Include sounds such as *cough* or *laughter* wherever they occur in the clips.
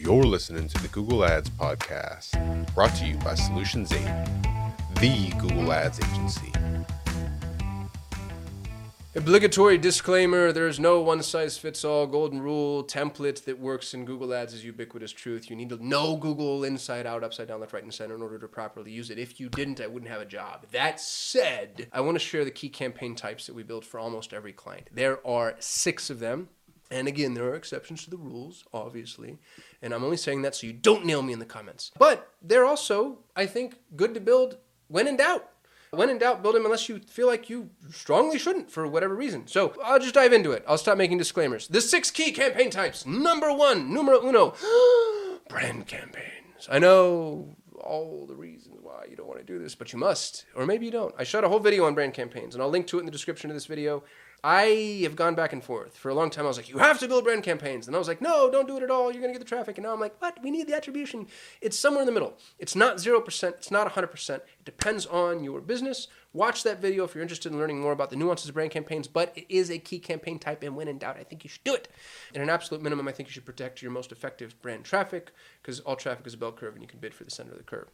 You're listening to the Google Ads Podcast, brought to you by Solutions 8, the Google Ads agency. Obligatory disclaimer there is no one size fits all golden rule template that works in Google Ads as ubiquitous truth. You need to know Google inside out, upside down, left, right, and center in order to properly use it. If you didn't, I wouldn't have a job. That said, I want to share the key campaign types that we build for almost every client. There are six of them. And again, there are exceptions to the rules, obviously. And I'm only saying that so you don't nail me in the comments. But they're also, I think, good to build when in doubt. When in doubt, build them unless you feel like you strongly shouldn't for whatever reason. So I'll just dive into it. I'll stop making disclaimers. The six key campaign types. Number one, numero uno, *gasps* brand campaigns. I know all the reasons why you don't want to do this, but you must. Or maybe you don't. I shot a whole video on brand campaigns, and I'll link to it in the description of this video. I have gone back and forth. For a long time, I was like, you have to build brand campaigns. And I was like, no, don't do it at all. You're going to get the traffic. And now I'm like, what? We need the attribution. It's somewhere in the middle. It's not 0%. It's not 100%. It depends on your business. Watch that video if you're interested in learning more about the nuances of brand campaigns. But it is a key campaign type. And when in doubt, I think you should do it. And an absolute minimum, I think you should protect your most effective brand traffic because all traffic is a bell curve and you can bid for the center of the curve.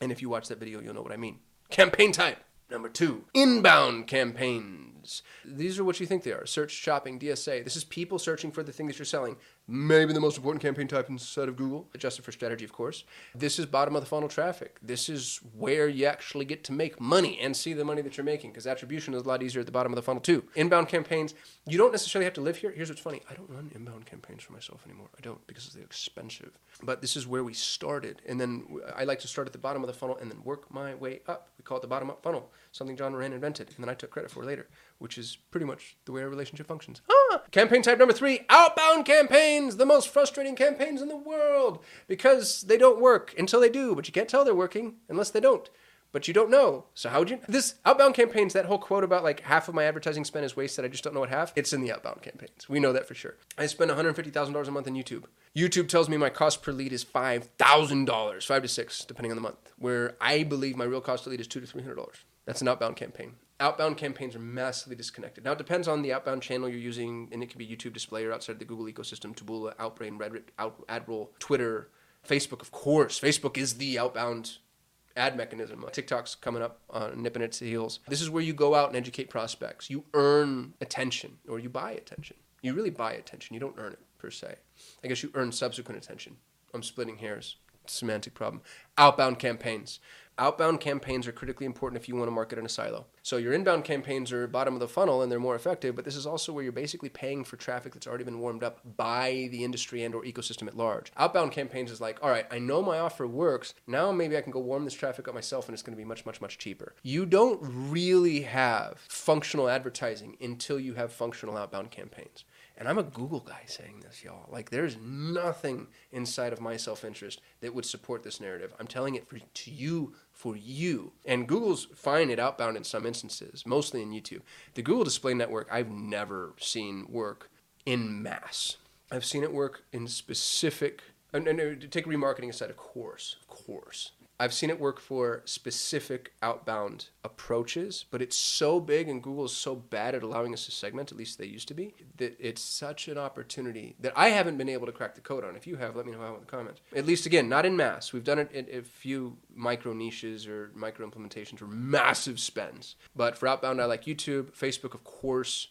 And if you watch that video, you'll know what I mean. Campaign type. Number two, inbound campaigns. These are what you think they are search, shopping, DSA. This is people searching for the thing that you're selling. Maybe the most important campaign type inside of Google, adjusted for strategy, of course. This is bottom of the funnel traffic. This is where you actually get to make money and see the money that you're making because attribution is a lot easier at the bottom of the funnel, too. Inbound campaigns, you don't necessarily have to live here. Here's what's funny I don't run inbound campaigns for myself anymore. I don't because they're expensive. But this is where we started. And then I like to start at the bottom of the funnel and then work my way up. We call it the bottom up funnel something John Moran invented, and then I took credit for later, which is pretty much the way our relationship functions. Ah! Campaign type number three outbound campaigns, the most frustrating campaigns in the world because they don't work until they do, but you can't tell they're working unless they don't. But you don't know. So how would you? This outbound campaigns, that whole quote about like half of my advertising spend is wasted. I just don't know what half. It's in the outbound campaigns. We know that for sure. I spend $150,000 a month on YouTube. YouTube tells me my cost per lead is $5,000, five to six, depending on the month. Where I believe my real cost per lead is two to three hundred dollars. That's an outbound campaign. Outbound campaigns are massively disconnected. Now, it depends on the outbound channel you're using, and it can be YouTube display or outside the Google ecosystem, Taboola, Outbrain, Reddit, Out, AdRoll, Twitter, Facebook, of course. Facebook is the outbound ad mechanism. TikTok's coming up, uh, nipping its heels. This is where you go out and educate prospects. You earn attention, or you buy attention. You really buy attention. You don't earn it, per se. I guess you earn subsequent attention. I'm splitting hairs. Semantic problem. Outbound campaigns outbound campaigns are critically important if you want to market in a silo. So your inbound campaigns are bottom of the funnel and they're more effective, but this is also where you're basically paying for traffic that's already been warmed up by the industry and or ecosystem at large. Outbound campaigns is like, all right, I know my offer works. Now maybe I can go warm this traffic up myself and it's going to be much much much cheaper. You don't really have functional advertising until you have functional outbound campaigns. And I'm a Google guy saying this, y'all. Like, there's nothing inside of my self interest that would support this narrative. I'm telling it for, to you for you. And Google's fine at outbound in some instances, mostly in YouTube. The Google Display Network, I've never seen work in mass. I've seen it work in specific, and, and take remarketing aside, of course, of course. I've seen it work for specific outbound approaches, but it's so big and Google is so bad at allowing us to segment, at least they used to be, that it's such an opportunity that I haven't been able to crack the code on. If you have, let me know how in the comments. At least again, not in mass. We've done it in a few micro niches or micro implementations or massive spends. But for outbound, I like YouTube, Facebook, of course.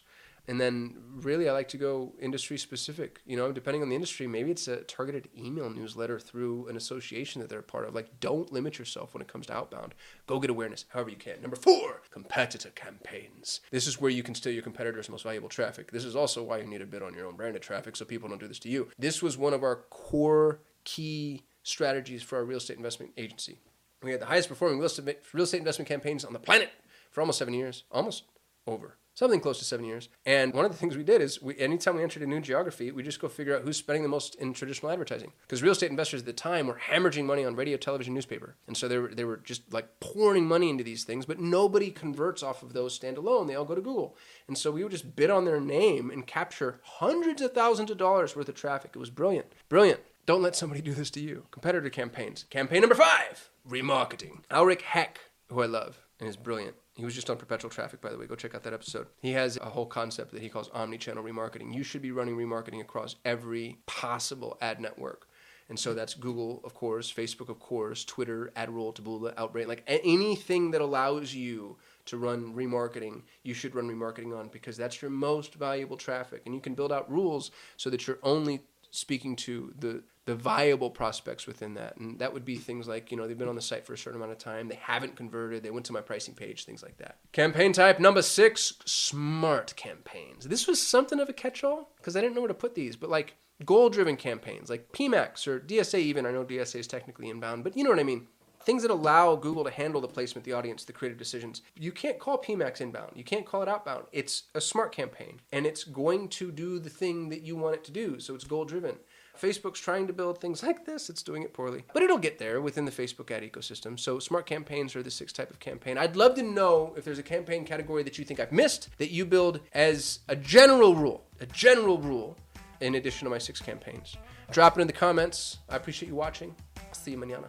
And then really I like to go industry specific. You know, depending on the industry, maybe it's a targeted email newsletter through an association that they're a part of. Like don't limit yourself when it comes to outbound. Go get awareness however you can. Number 4, competitor campaigns. This is where you can steal your competitors' most valuable traffic. This is also why you need a bid on your own branded traffic so people don't do this to you. This was one of our core key strategies for our real estate investment agency. We had the highest performing real estate, investment campaigns on the planet for almost 7 years, almost over something close to seven years. And one of the things we did is, we, anytime we entered a new geography, we just go figure out who's spending the most in traditional advertising. Because real estate investors at the time were hemorrhaging money on radio, television, newspaper, and so they were they were just like pouring money into these things. But nobody converts off of those standalone. They all go to Google, and so we would just bid on their name and capture hundreds of thousands of dollars worth of traffic. It was brilliant, brilliant. Don't let somebody do this to you. Competitor campaigns. Campaign number five: remarketing. Aleric Heck, who I love and is brilliant he was just on Perpetual Traffic, by the way. Go check out that episode. He has a whole concept that he calls omni-channel remarketing. You should be running remarketing across every possible ad network. And so that's Google, of course, Facebook, of course, Twitter, AdRoll, Taboola, Outbrain, like anything that allows you to run remarketing, you should run remarketing on because that's your most valuable traffic. And you can build out rules so that you're only speaking to the the viable prospects within that. And that would be things like you know they've been on the site for a certain amount of time. They haven't converted. They went to my pricing page things like that. Campaign type number six smart campaigns. This was something of a catch-all because i didn't know where to put these but like goal driven campaigns like pmax or dsa even. I know dsa is technically inbound but you know what i mean things that allow Google to handle the placement, the audience, the creative decisions. You can't call PMAX inbound. You can't call it outbound. It's a smart campaign and it's going to do the thing that you want it to do. So it's goal driven. Facebook's trying to build things like this. It's doing it poorly, but it'll get there within the Facebook ad ecosystem. So smart campaigns are the sixth type of campaign. I'd love to know if there's a campaign category that you think I've missed that you build as a general rule, a general rule in addition to my six campaigns. Drop it in the comments. I appreciate you watching. I'll See you mañana.